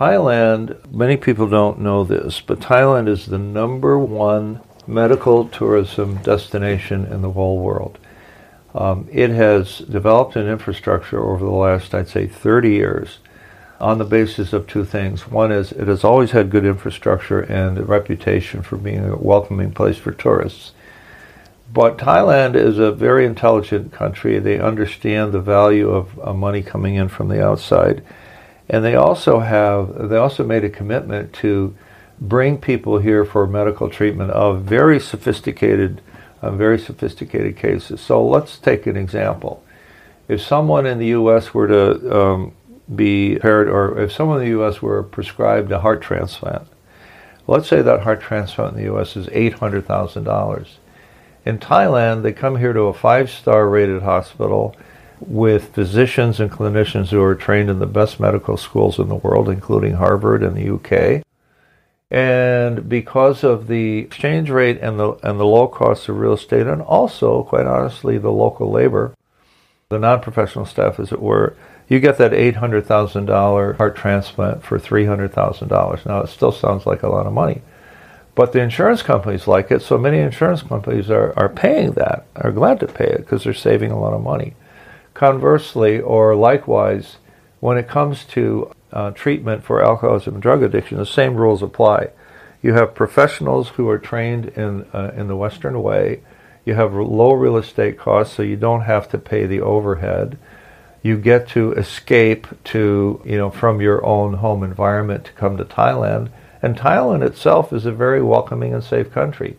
Thailand, many people don't know this, but Thailand is the number one medical tourism destination in the whole world. Um, it has developed an infrastructure over the last, I'd say, 30 years on the basis of two things. One is it has always had good infrastructure and a reputation for being a welcoming place for tourists. But Thailand is a very intelligent country. They understand the value of money coming in from the outside and they also have they also made a commitment to bring people here for medical treatment of very sophisticated uh, very sophisticated cases. So let's take an example. If someone in the U.S. were to um, be paired, or if someone in the U.S. were prescribed a heart transplant, let's say that heart transplant in the U.S. is $800,000. In Thailand, they come here to a five-star rated hospital with physicians and clinicians who are trained in the best medical schools in the world, including Harvard and the UK. And because of the exchange rate and the and the low cost of real estate, and also, quite honestly, the local labor, the non-professional staff, as it were, you get that eight hundred thousand dollar heart transplant for three hundred thousand dollars. Now, it still sounds like a lot of money, but the insurance companies like it, so many insurance companies are, are paying that, are glad to pay it because they're saving a lot of money. Conversely, or likewise, when it comes to uh, treatment for alcoholism and drug addiction, the same rules apply. You have professionals who are trained in uh, in the Western way. You have low real estate costs, so you don't have to pay the overhead. You get to escape to you know from your own home environment to come to Thailand, and Thailand itself is a very welcoming and safe country.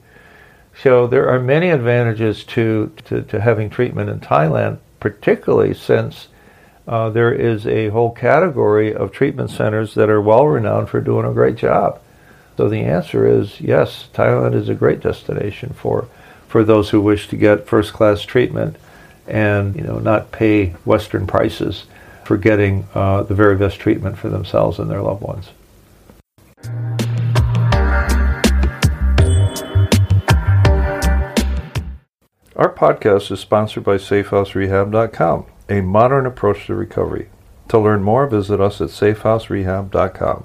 So there are many advantages to, to, to having treatment in Thailand particularly since uh, there is a whole category of treatment centers that are well renowned for doing a great job. So the answer is yes, Thailand is a great destination for for those who wish to get first class treatment and you know not pay Western prices for getting uh, the very best treatment for themselves and their loved ones. Our podcast is sponsored by SafeHouseRehab.com, a modern approach to recovery. To learn more, visit us at SafeHouseRehab.com.